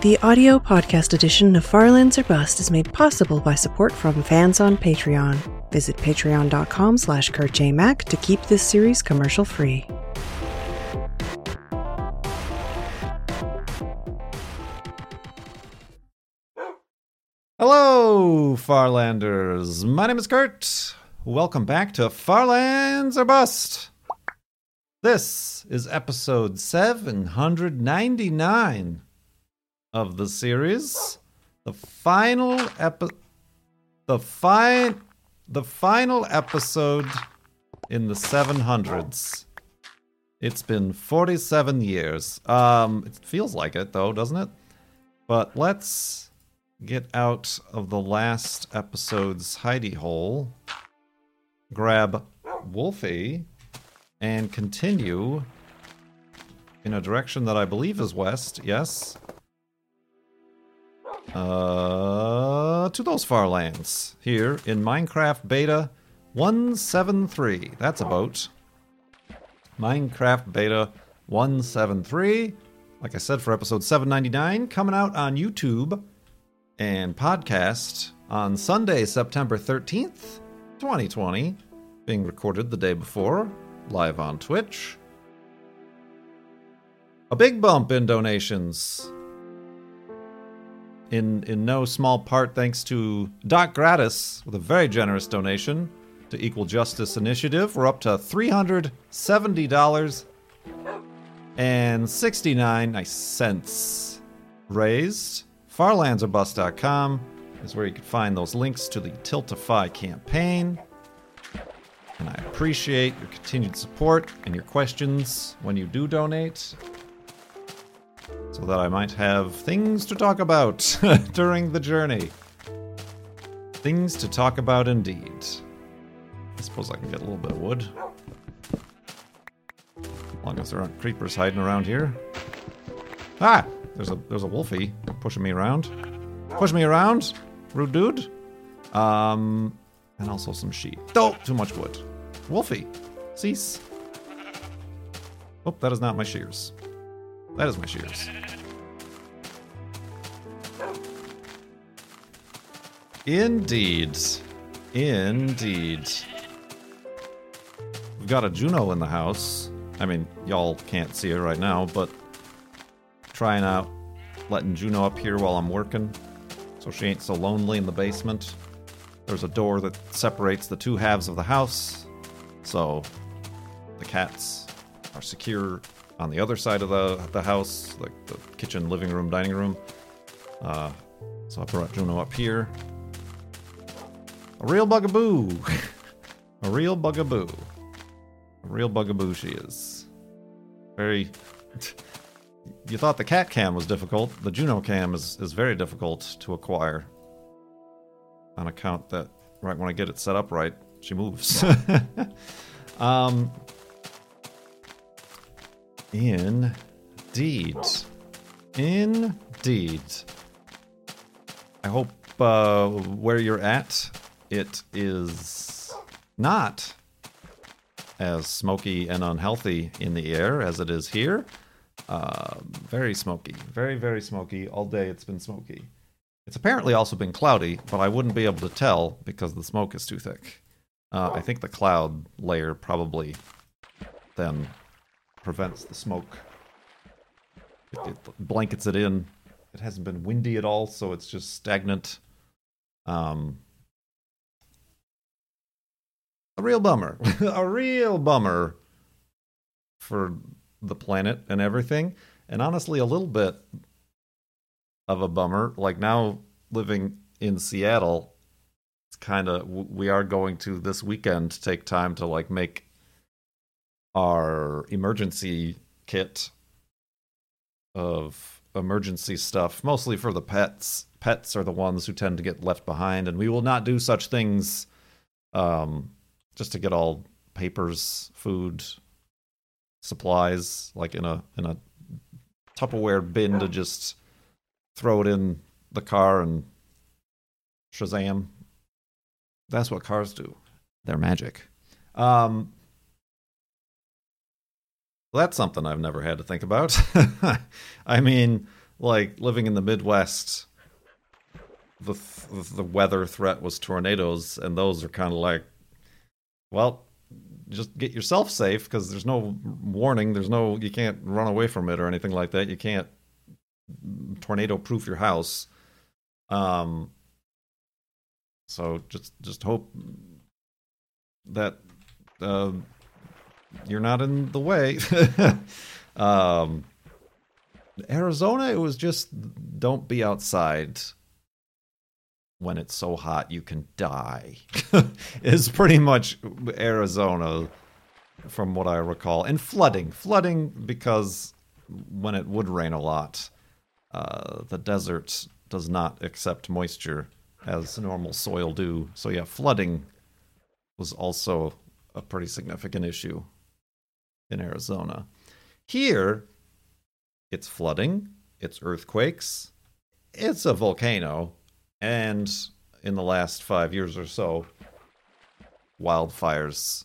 The audio podcast edition of Farlands or Bust is made possible by support from fans on Patreon. Visit patreon.com slash kurtjmac to keep this series commercial free. Hello, Farlanders. My name is Kurt. Welcome back to Farlands or Bust. This is episode 799 of the series. The final epi- the fine the final episode in the 700s. It's been 47 years. Um it feels like it though, doesn't it? But let's get out of the last episode's hidey hole, grab Wolfie, and continue in a direction that I believe is west. Yes. Uh, to those far lands here in Minecraft Beta 173. That's a boat. Minecraft Beta 173. Like I said, for episode 799, coming out on YouTube and podcast on Sunday, September 13th, 2020, being recorded the day before, live on Twitch. A big bump in donations. In in no small part thanks to Doc Gratis with a very generous donation to Equal Justice Initiative. We're up to $370 and 69 nice cents raised. FarlandsOrBust.com is where you can find those links to the Tiltify campaign. And I appreciate your continued support and your questions when you do donate, so that I might have things to talk about during the journey. Things to talk about indeed. I suppose I can get a little bit of wood. As long as there aren't creepers hiding around here. Ah! There's a there's a wolfie pushing me around. Push me around, rude dude. Um, and also some sheep. Oh, too much wood. Wolfie, cease. Oh, that is not my shears. That is my shears. Indeed. Indeed. We've got a Juno in the house. I mean, y'all can't see her right now, but trying out letting Juno up here while I'm working so she ain't so lonely in the basement. There's a door that separates the two halves of the house, so the cats are secure on the other side of the, the house, like the kitchen, living room, dining room. Uh, so I brought Juno up here. A real bugaboo. a real bugaboo. A real bugaboo she is. Very. you thought the cat cam was difficult. The Juno cam is, is very difficult to acquire. On account that right when I get it set up right, she moves. um Indeed. Indeed. I hope uh, where you're at, it is not as smoky and unhealthy in the air as it is here. Uh, very smoky. Very, very smoky. All day it's been smoky. It's apparently also been cloudy, but I wouldn't be able to tell because the smoke is too thick. Uh, I think the cloud layer probably then prevents the smoke. It, it blankets it in. It hasn't been windy at all, so it's just stagnant. Um, a real bummer. a real bummer for the planet and everything. And honestly, a little bit of a bummer. Like now living in Seattle, it's kind of we are going to this weekend take time to like make our emergency kit of emergency stuff, mostly for the pets. Pets are the ones who tend to get left behind, and we will not do such things um, just to get all papers, food, supplies, like in a in a Tupperware bin to just throw it in the car and Shazam. That's what cars do. They're magic. Um, that's something I've never had to think about. I mean, like living in the Midwest, the the weather threat was tornadoes, and those are kind of like, well, just get yourself safe because there's no warning. There's no you can't run away from it or anything like that. You can't tornado proof your house. Um. So just just hope that uh, you're not in the way. um, Arizona, it was just don't be outside when it's so hot you can die. is pretty much Arizona from what I recall. And flooding. Flooding because when it would rain a lot, uh, the desert does not accept moisture as normal soil do. So yeah, flooding was also a pretty significant issue in Arizona. Here, it's flooding, it's earthquakes, it's a volcano, and in the last five years or so, wildfires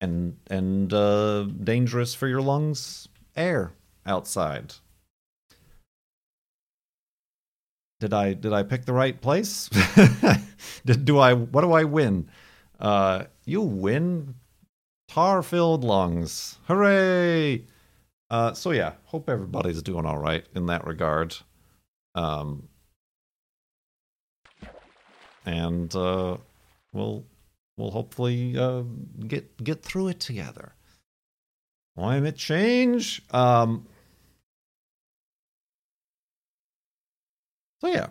and and uh, dangerous for your lungs air outside. Did I did I pick the right place? did, do I what do I win? Uh, you win tar filled lungs. Hooray! Uh, so yeah, hope everybody's doing all right in that regard. Um, and uh, we'll we'll hopefully uh, get get through it together. Climate change. Um, so yeah,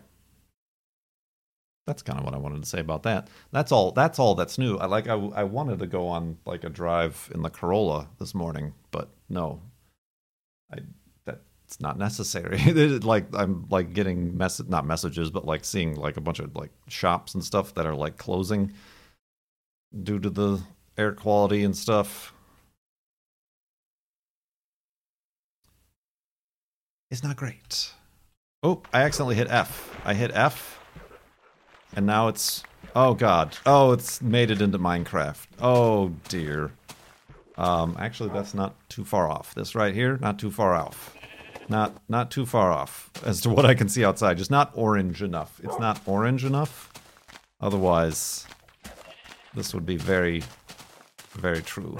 that's kind of what I wanted to say about that. That's all. That's all that's new. I like. I, I wanted to go on like a drive in the Corolla this morning, but no, I that's not necessary. like I'm like getting mess not messages, but like seeing like a bunch of like shops and stuff that are like closing due to the air quality and stuff. It's not great. Oh, I accidentally hit F. I hit F and now it's oh god. Oh, it's made it into Minecraft. Oh dear. Um actually that's not too far off. This right here, not too far off. Not not too far off as to what I can see outside. Just not orange enough. It's not orange enough. Otherwise this would be very very true.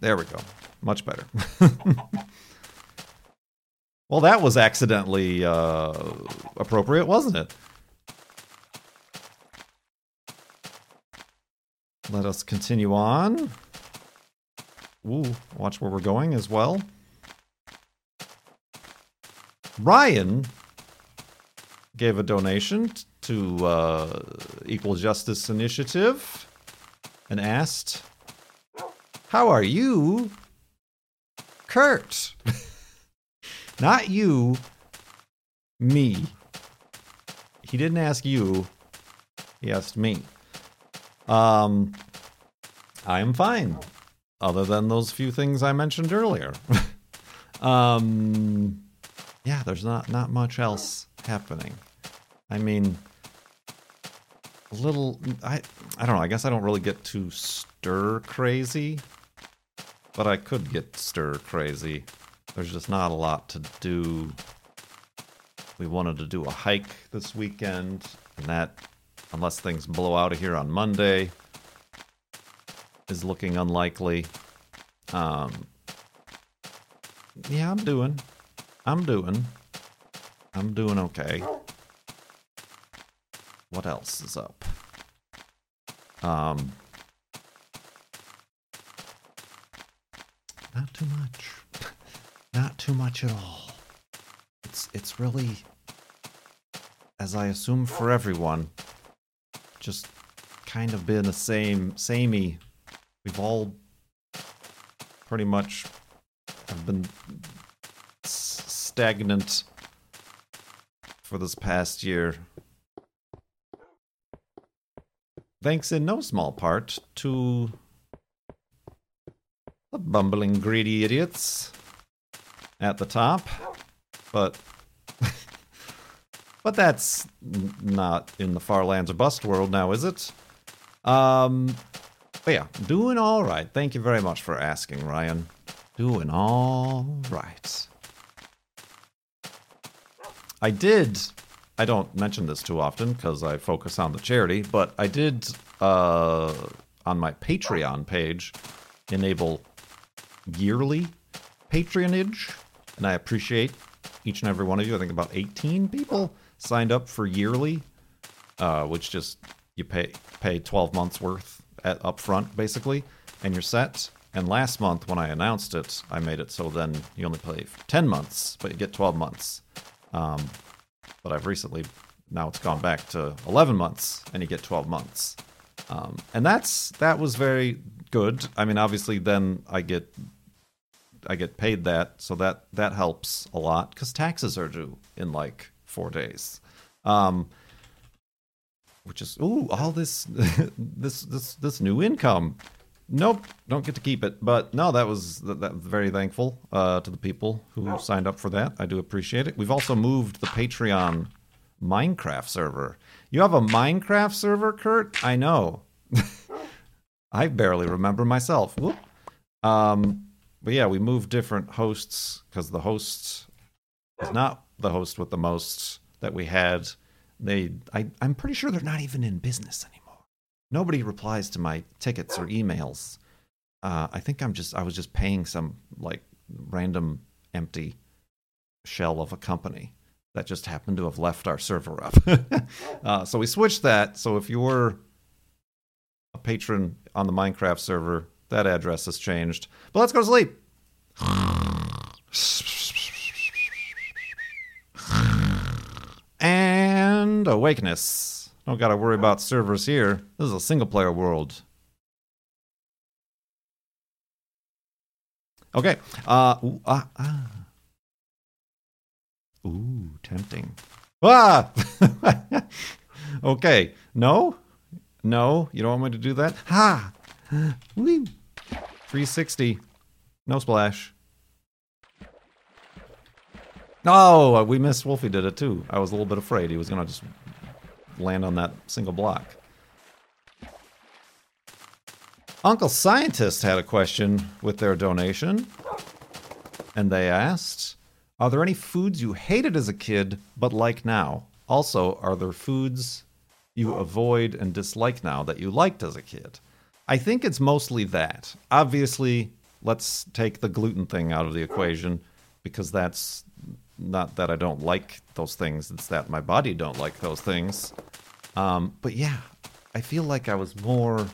There we go. Much better. Well, that was accidentally uh, appropriate, wasn't it? Let us continue on. Ooh, watch where we're going as well. Ryan gave a donation to uh, Equal Justice Initiative and asked, How are you, Kurt? Not you, me. He didn't ask you, he asked me. Um, I am fine, other than those few things I mentioned earlier. um, yeah, there's not, not much else happening. I mean, a little, I, I don't know, I guess I don't really get too stir crazy, but I could get stir crazy. There's just not a lot to do. We wanted to do a hike this weekend, and that, unless things blow out of here on Monday, is looking unlikely. Um, yeah, I'm doing. I'm doing. I'm doing okay. What else is up? Um, not too much. Too much at all. It's it's really as I assume for everyone, just kind of been the same samey. We've all pretty much have been s- stagnant for this past year. Thanks in no small part to the bumbling greedy idiots at the top, but but that's not in the far lands of bust world now, is it? Um, but yeah, doing all right. Thank you very much for asking, Ryan. Doing all right. I did. I don't mention this too often because I focus on the charity, but I did uh, on my Patreon page enable yearly patronage, and I appreciate each and every one of you. I think about 18 people signed up for yearly, uh, which just you pay pay 12 months worth at upfront basically, and you're set. And last month when I announced it, I made it so then you only pay 10 months, but you get 12 months. Um, but I've recently now it's gone back to 11 months, and you get 12 months. Um, and that's that was very good. I mean, obviously, then I get I get paid that, so that that helps a lot because taxes are due in like four days. Um, which is ooh, all this this this this new income. Nope, don't get to keep it. But no, that was that, that very thankful uh, to the people who signed up for that. I do appreciate it. We've also moved the Patreon Minecraft server. You have a Minecraft server, Kurt? I know. I barely remember myself. Whoop. Um, but yeah, we moved different hosts because the host is not the host with the most that we had. They, I, I'm pretty sure they're not even in business anymore. Nobody replies to my tickets or emails. Uh, I think I'm just, I was just paying some like random empty shell of a company that just happened to have left our server up. uh, so we switched that. So if you were a patron on the Minecraft server, that address has changed. But let's go to sleep. And awakeness. Don't gotta worry about servers here. This is a single player world. Okay. Uh, ooh, ah, ah. Ooh, tempting. Ah! okay. No? No? You don't want me to do that? Ha! Whee! 360. No splash. Oh, uh, we missed. Wolfie did it too. I was a little bit afraid he was going to just land on that single block. Uncle Scientist had a question with their donation. And they asked Are there any foods you hated as a kid but like now? Also, are there foods you avoid and dislike now that you liked as a kid? I think it's mostly that. Obviously, let's take the gluten thing out of the equation because that's not that I don't like those things, it's that my body don't like those things. Um, but yeah, I feel like I was more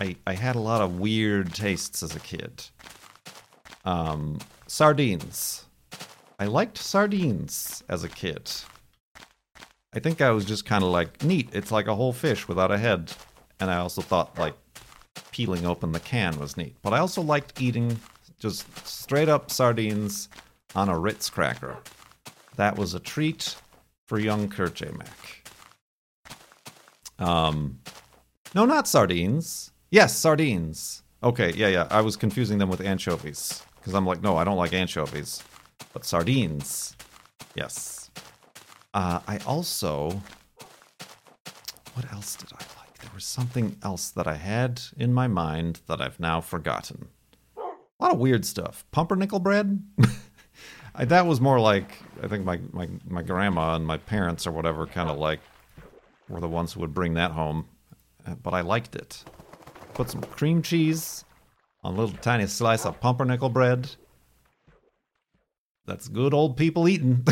I, I had a lot of weird tastes as a kid. Um, sardines. I liked sardines as a kid. I think I was just kind of like, neat, it's like a whole fish without a head. And I also thought, like, peeling open the can was neat. But I also liked eating just straight up sardines on a Ritz cracker. That was a treat for young Kurt. Mac. Um, no, not sardines. Yes, sardines. Okay, yeah, yeah. I was confusing them with anchovies because I'm like, no, I don't like anchovies, but sardines. Yes. Uh, I also. What else did I? There was something else that I had in my mind that I've now forgotten. A lot of weird stuff. Pumpernickel bread. I, that was more like I think my, my, my grandma and my parents or whatever kind of like were the ones who would bring that home, uh, but I liked it. Put some cream cheese on a little tiny slice of pumpernickel bread. That's good old people eating.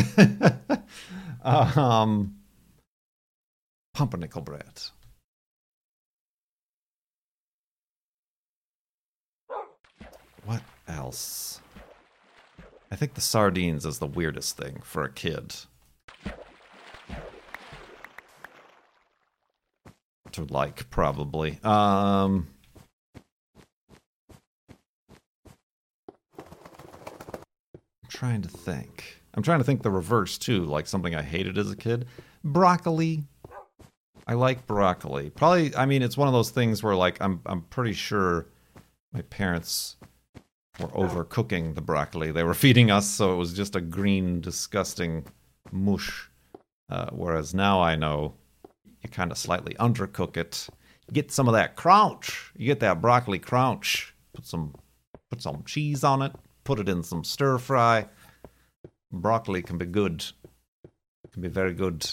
um, pumpernickel bread. What else? I think the sardines is the weirdest thing for a kid. To like, probably. Um. I'm trying to think. I'm trying to think the reverse too, like something I hated as a kid. Broccoli. I like broccoli. Probably I mean it's one of those things where like I'm I'm pretty sure my parents were overcooking the broccoli they were feeding us, so it was just a green, disgusting mush. Uh, whereas now I know you kind of slightly undercook it, you get some of that crunch. You get that broccoli crunch. Put some put some cheese on it. Put it in some stir fry. Broccoli can be good. Can be very good.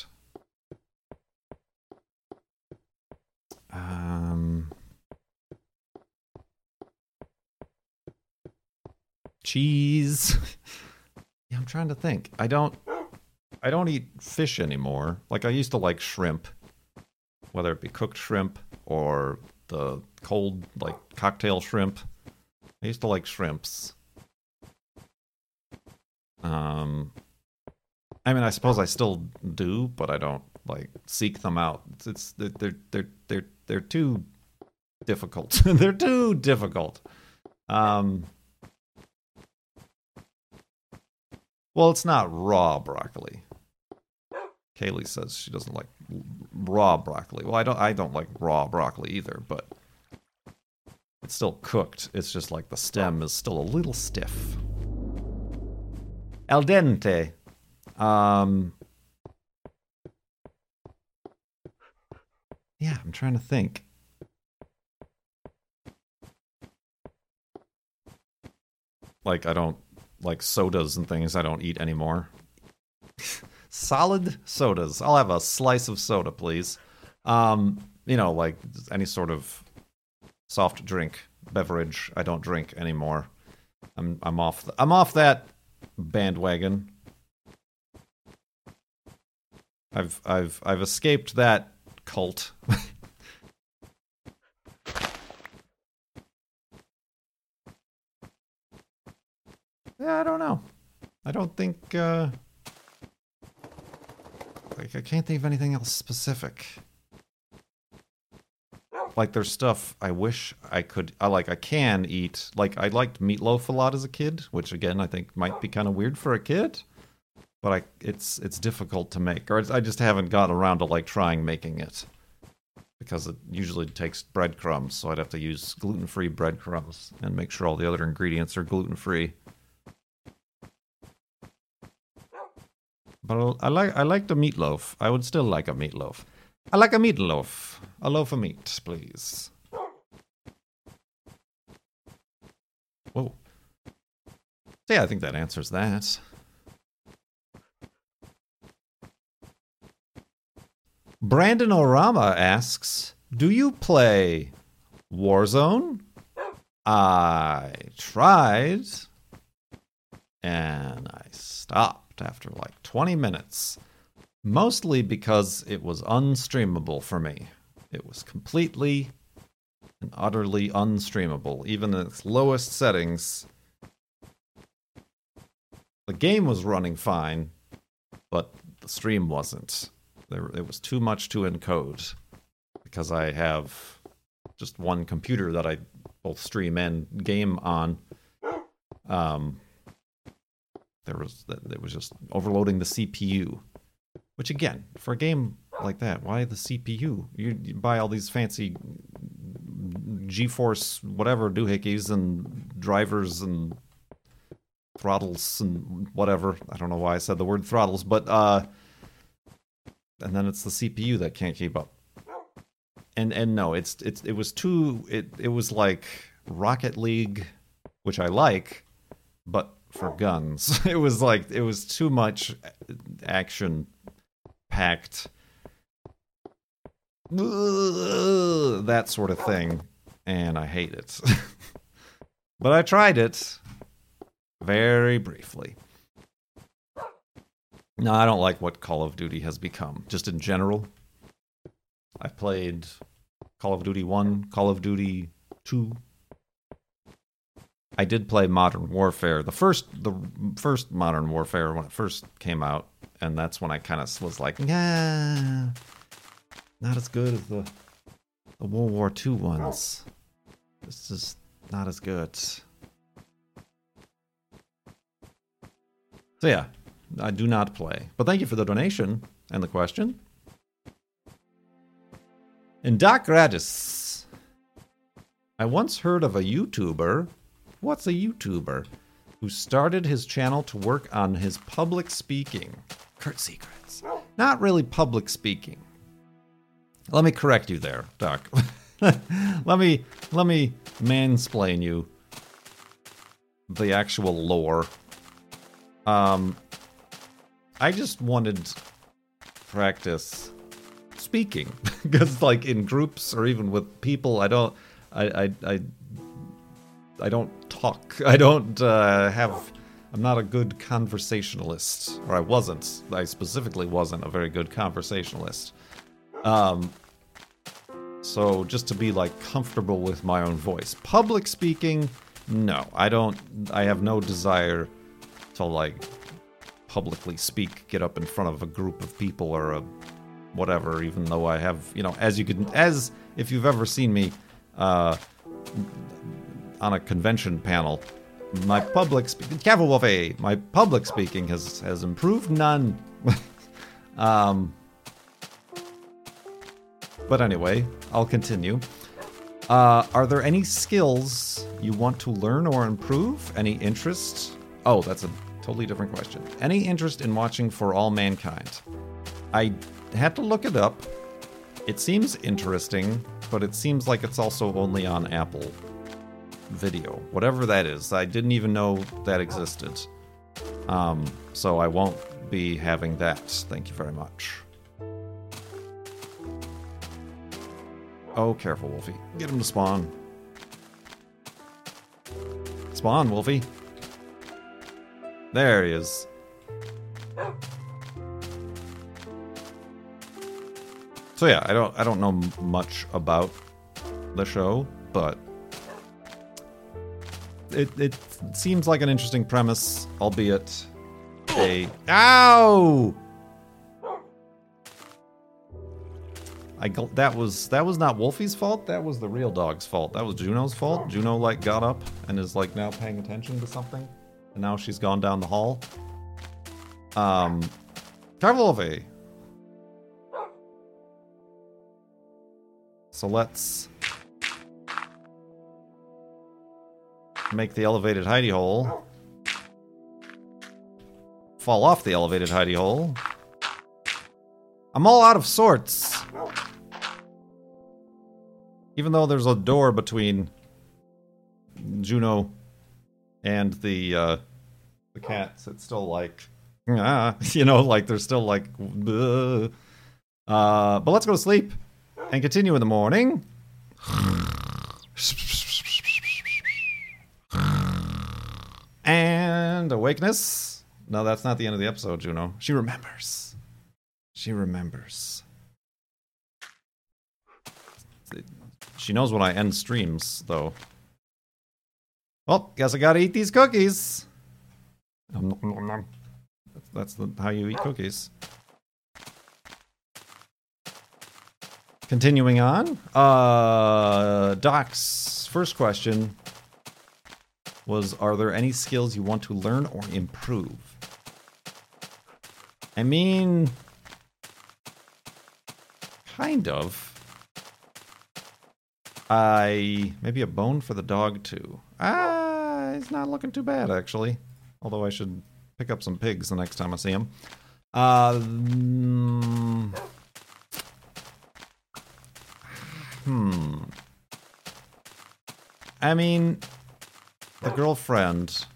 Um, cheese. yeah, I'm trying to think. I don't. I don't eat fish anymore. Like I used to like shrimp, whether it be cooked shrimp or the cold like cocktail shrimp. I used to like shrimps. Um, I mean, I suppose I still do, but I don't like seek them out. It's, it's they're they're they're they're too difficult. they're too difficult. Um, well, it's not raw broccoli. Kaylee says she doesn't like raw broccoli. Well, I don't. I don't like raw broccoli either, but it's still cooked. It's just like the stem is still a little stiff. Al dente. Um, yeah, I'm trying to think. Like I don't like sodas and things. I don't eat anymore. Solid sodas. I'll have a slice of soda, please. Um, you know, like any sort of soft drink beverage. I don't drink anymore. I'm I'm off. The, I'm off that bandwagon. I've I've I've escaped that cult. yeah, I don't know. I don't think uh like I can't think of anything else specific. Like there's stuff I wish I could I like I can eat. Like I liked meatloaf a lot as a kid, which again I think might be kind of weird for a kid but I it's it's difficult to make, or I just haven't gotten around to like trying making it because it usually takes breadcrumbs, so I'd have to use gluten-free breadcrumbs and make sure all the other ingredients are gluten-free. But I like I like the meatloaf. I would still like a meatloaf. I like a meatloaf. A loaf of meat, please. Whoa. Yeah, I think that answers that. Brandon Orama asks, "Do you play Warzone?" I tried, and I stopped after like 20 minutes, mostly because it was unstreamable for me. It was completely and utterly unstreamable, even in its lowest settings. The game was running fine, but the stream wasn't. There, it was too much to encode because I have just one computer that I both stream and game on. Um, there was it was just overloading the CPU, which again, for a game like that, why the CPU? You, you buy all these fancy GeForce whatever doohickeys and drivers and throttles and whatever. I don't know why I said the word throttles, but uh, and then it's the CPU that can't keep up. And and no, it's it's it was too it it was like Rocket League, which I like, but for guns. It was like it was too much action packed that sort of thing and I hate it. but I tried it very briefly. No, I don't like what Call of Duty has become, just in general. I've played Call of Duty 1, Call of Duty 2. I did play Modern Warfare, the first the first Modern Warfare when it first came out, and that's when I kind of was like, yeah, not as good as the the World War II ones. This is not as good. So yeah, I do not play. But thank you for the donation and the question. And Doc Gratis. I once heard of a YouTuber. What's a YouTuber? Who started his channel to work on his public speaking. Kurt Secrets. Not really public speaking. Let me correct you there, Doc. let me let me mansplain you the actual lore. Um, I just wanted practice speaking because like in groups or even with people i don't i i i, I don't talk i don't uh, have i'm not a good conversationalist or i wasn't. I specifically wasn't a very good conversationalist. Um so just to be like comfortable with my own voice. Public speaking no. I don't i have no desire to like publicly speak get up in front of a group of people or a whatever even though i have you know as you can as if you've ever seen me uh on a convention panel my public speaking careful wolfie my public speaking has has improved none um but anyway i'll continue uh, are there any skills you want to learn or improve? Any interest? Oh, that's a totally different question. Any interest in watching For All Mankind? I had to look it up. It seems interesting, but it seems like it's also only on Apple Video, whatever that is. I didn't even know that existed. Um, so I won't be having that. Thank you very much. Oh, careful, Wolfie. Get him to spawn. Spawn, Wolfie. There he is. So yeah, I don't I don't know much about the show, but it it seems like an interesting premise, albeit a ow. I that was that was not Wolfie's fault. That was the real dog's fault. That was Juno's fault. Juno like got up and is like now paying attention to something, and now she's gone down the hall. Um, Wolfie. So let's make the elevated hidey hole fall off the elevated hidey hole. I'm all out of sorts. Even though there's a door between Juno and the uh, the cats, it's still like ah, you know, like they're still like. Uh, but let's go to sleep and continue in the morning. And awakeness. No, that's not the end of the episode, Juno. She remembers. She remembers. She knows when I end streams, though. Well, guess I gotta eat these cookies. That's the, how you eat cookies. Continuing on, uh, Doc's first question was Are there any skills you want to learn or improve? I mean, kind of. I. Maybe a bone for the dog, too. Ah, it's not looking too bad, actually. Although I should pick up some pigs the next time I see him. Uh, mm, hmm. I mean, the girlfriend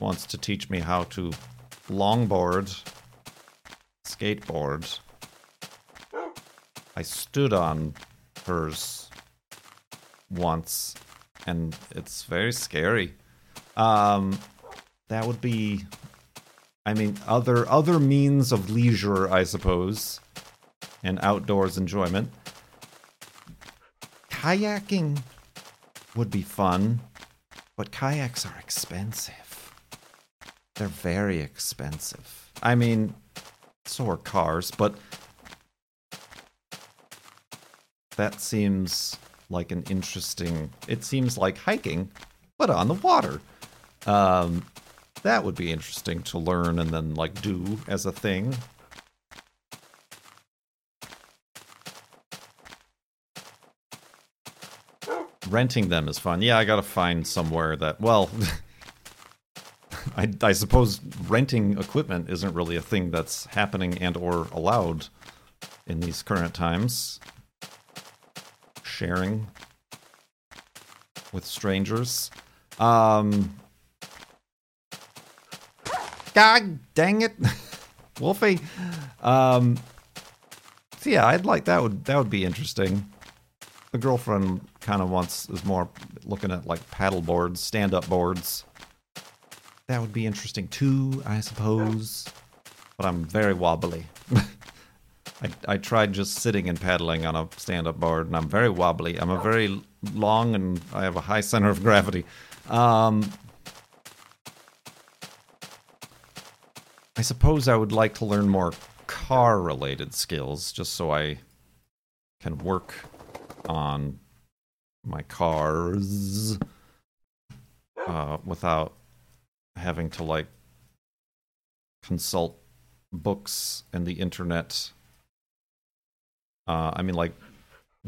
wants to teach me how to longboard, skateboard. I stood on hers once, and it's very scary. Um, that would be, I mean, other other means of leisure, I suppose, and outdoors enjoyment. Kayaking would be fun, but kayaks are expensive. They're very expensive. I mean, so are cars, but that seems like an interesting. It seems like hiking, but on the water. Um, that would be interesting to learn and then like do as a thing. Renting them is fun. Yeah, I gotta find somewhere that. Well, I, I suppose renting equipment isn't really a thing that's happening and or allowed in these current times. Sharing with strangers. Um, God dang it, Wolfie. Um, So yeah, I'd like that would that would be interesting. The girlfriend kind of wants is more looking at like paddle boards, stand up boards. That would be interesting too, I suppose. But I'm very wobbly. I, I tried just sitting and paddling on a stand up board, and I'm very wobbly. I'm a very long and I have a high center of gravity. Um, I suppose I would like to learn more car related skills just so I can work on my cars uh, without having to like consult books and the internet. Uh, I mean, like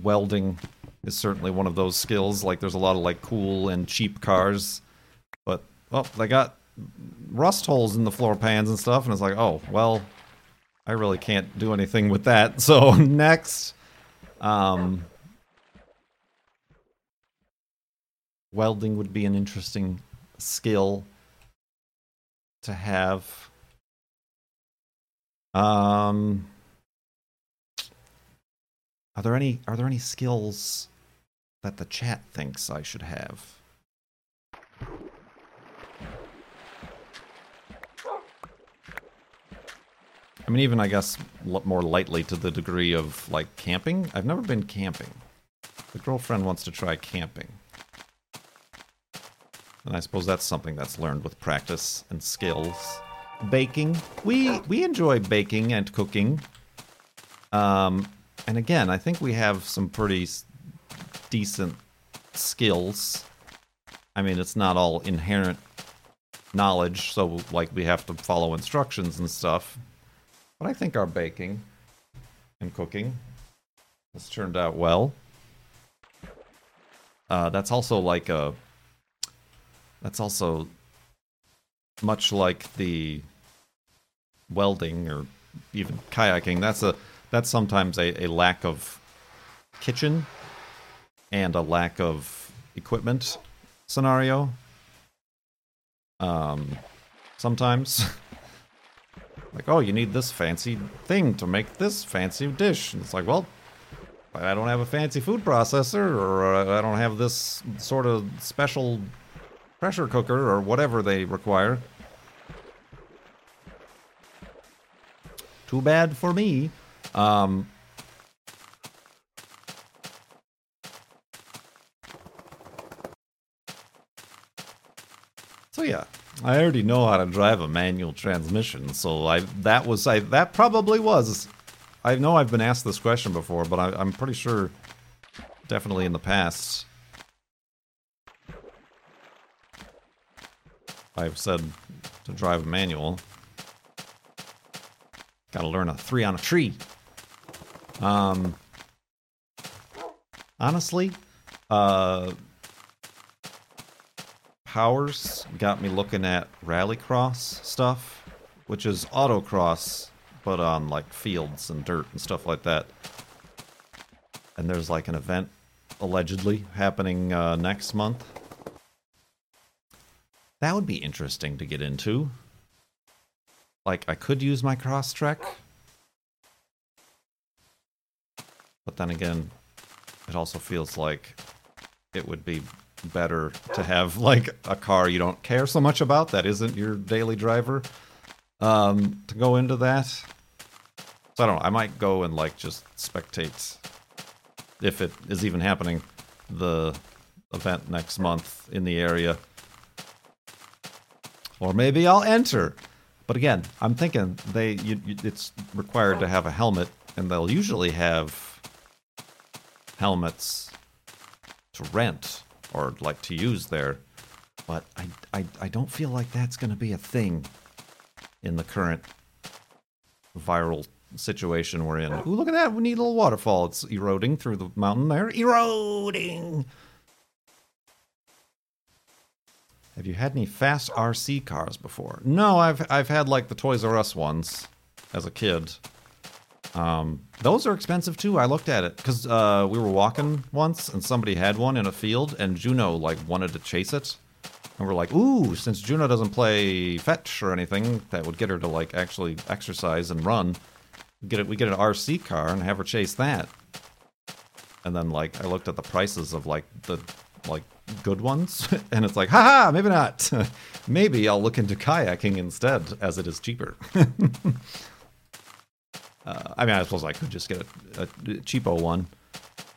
welding is certainly one of those skills. Like, there's a lot of like cool and cheap cars, but oh, they got rust holes in the floor pans and stuff, and it's like, oh, well, I really can't do anything with that. So next, um, welding would be an interesting skill to have. Um, are there any are there any skills that the chat thinks I should have? I mean, even I guess more lightly to the degree of like camping. I've never been camping. The girlfriend wants to try camping. And I suppose that's something that's learned with practice and skills. Baking. We we enjoy baking and cooking. Um, and again, I think we have some pretty decent skills. I mean, it's not all inherent knowledge, so like we have to follow instructions and stuff. But I think our baking and cooking has turned out well. Uh, that's also like a that's also much like the welding or even kayaking. That's a that's sometimes a, a lack of kitchen and a lack of equipment scenario. Um, sometimes. like, oh, you need this fancy thing to make this fancy dish. And it's like, well, I don't have a fancy food processor, or I don't have this sort of special pressure cooker or whatever they require. Too bad for me. Um, so yeah, I already know how to drive a manual transmission, so I that was I that probably was. I know I've been asked this question before, but I, I'm pretty sure, definitely in the past, I've said to drive a manual. Got to learn a three on a tree. Um, honestly, uh, Powers got me looking at rallycross stuff, which is autocross, but on like fields and dirt and stuff like that. And there's like an event allegedly happening uh, next month that would be interesting to get into. Like, I could use my Crosstrek. But then again, it also feels like it would be better to have, like, a car you don't care so much about that isn't your daily driver um, to go into that. So I don't know. I might go and, like, just spectate, if it is even happening, the event next month in the area or maybe I'll enter. But again, I'm thinking they you, you, it's required to have a helmet, and they'll usually have helmets to rent or like to use there. But I I, I don't feel like that's going to be a thing in the current viral situation we're in. Ooh, look at that! We need a little waterfall. It's eroding through the mountain there. Eroding. Have you had any fast RC cars before? No, I've I've had like the Toys R Us ones as a kid. Um, those are expensive too. I looked at it because uh, we were walking once and somebody had one in a field, and Juno like wanted to chase it, and we're like, "Ooh, since Juno doesn't play fetch or anything, that would get her to like actually exercise and run." get it. We get an RC car and have her chase that. And then like I looked at the prices of like the like good ones, and it's like, haha, maybe not. maybe I'll look into kayaking instead, as it is cheaper. uh, I mean, I suppose I could just get a, a cheapo one,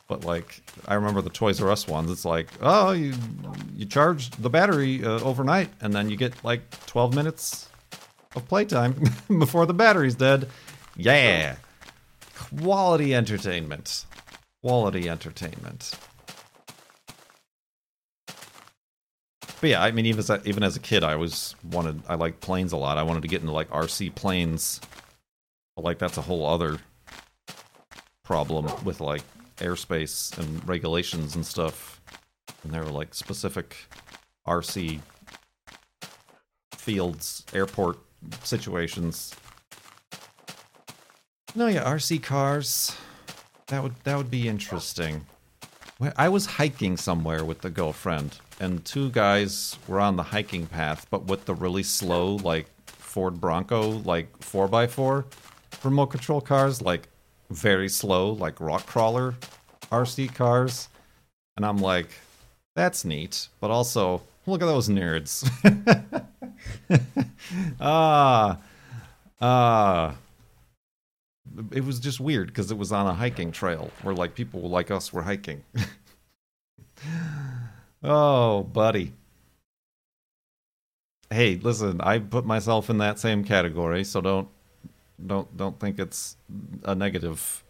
but like I remember the Toys R Us ones. It's like, oh, you you charge the battery uh, overnight, and then you get like 12 minutes of playtime before the battery's dead. Yeah, quality entertainment. Quality entertainment. But yeah, I mean, even as a, even as a kid, I was wanted. I liked planes a lot. I wanted to get into like RC planes. But like that's a whole other problem with like airspace and regulations and stuff. And there were like specific RC fields, airport situations. No, yeah, RC cars. That would that would be interesting. I was hiking somewhere with the girlfriend, and two guys were on the hiking path, but with the really slow, like Ford Bronco, like 4x4 remote control cars, like very slow, like rock crawler RC cars. And I'm like, that's neat, but also, look at those nerds. ah, ah. It was just weird because it was on a hiking trail where like people like us were hiking. Oh, buddy. Hey, listen, I put myself in that same category, so don't don't don't think it's a negative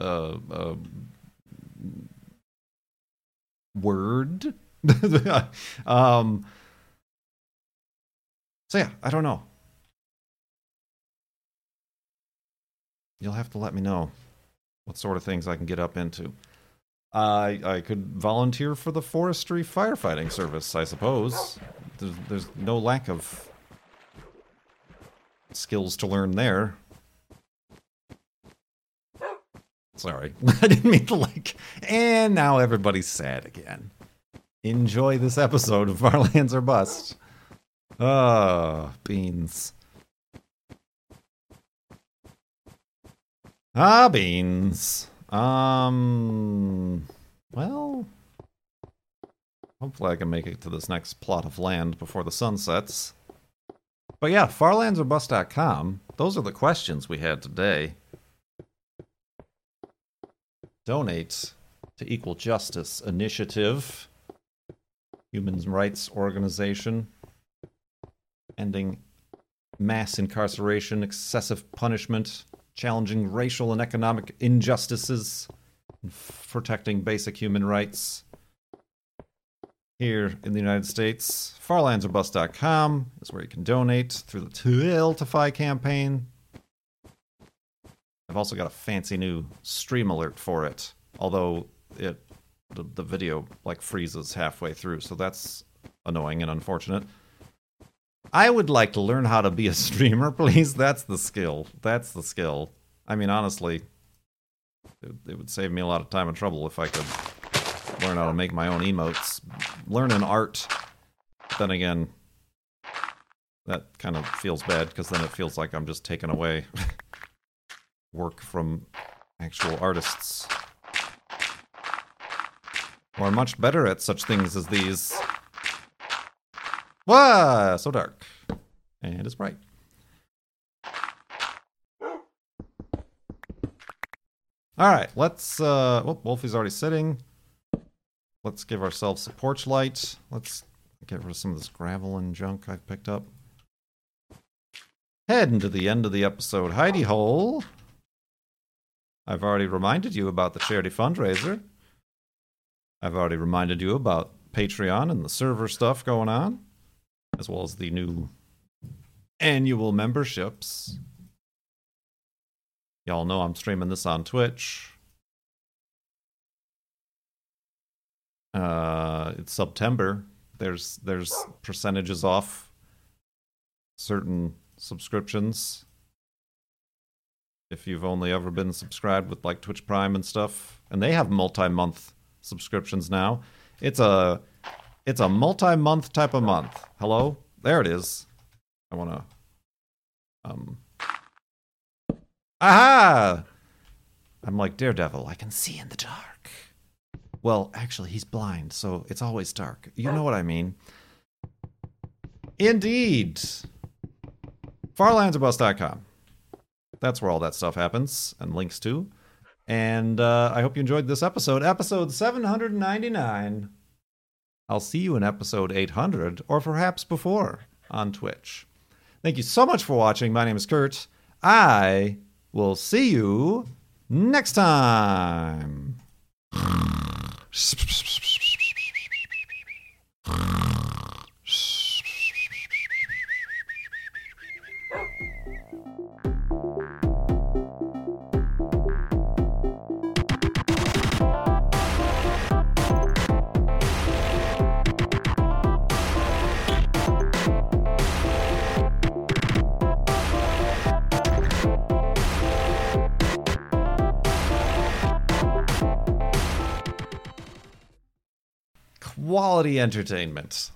uh, uh word. um So yeah, I don't know. You'll have to let me know what sort of things I can get up into. I I could volunteer for the forestry firefighting service, I suppose. There's, there's no lack of skills to learn there. Sorry, I didn't mean to like. And now everybody's sad again. Enjoy this episode of Far Lands or Bust. Ah, oh, beans. Ah, beans. Um, well, hopefully I can make it to this next plot of land before the sun sets. But yeah, farlandsorbust.com. Those are the questions we had today. Donate to Equal Justice Initiative, human rights organization, ending mass incarceration, excessive punishment, challenging racial and economic injustices, protecting basic human rights. Here in the United States, farlandsorbust.com is where you can donate through the Tiltify campaign. I've also got a fancy new stream alert for it, although it the, the video like freezes halfway through, so that's annoying and unfortunate. I would like to learn how to be a streamer, please. That's the skill. That's the skill. I mean, honestly, it, it, would save me a lot of time and trouble if I could learn how to make my own emotes. Learn an art. Then again, that kind of feels bad because then it feels like I'm just taking away work from actual artists. Who are much better at such things as these. Wah! So dark. And it's bright. All right, let's. Uh, oh, Wolfie's already sitting. Let's give ourselves a porch light. Let's get rid of some of this gravel and junk I've picked up. Heading to the end of the episode. Heidi Hole. I've already reminded you about the charity fundraiser. I've already reminded you about Patreon and the server stuff going on as well as the new annual memberships. Y'all know I'm streaming this on Twitch. Uh, it's September. There's there's percentages off certain subscriptions. If you've only ever been subscribed with like Twitch Prime and stuff, and they have multi-month subscriptions now. It's a it's a multi-month type of month. Hello? There it is. I want to um Aha! I'm like Daredevil. I can see in the dark. Well, actually, he's blind, so it's always dark. You know what I mean. Indeed. FarlandsOrBust.com. That's where all that stuff happens and links to. And uh, I hope you enjoyed this episode, episode 799. I'll see you in episode 800 or perhaps before on Twitch. Thank you so much for watching. My name is Kurt. I will see you next time. Quality entertainment.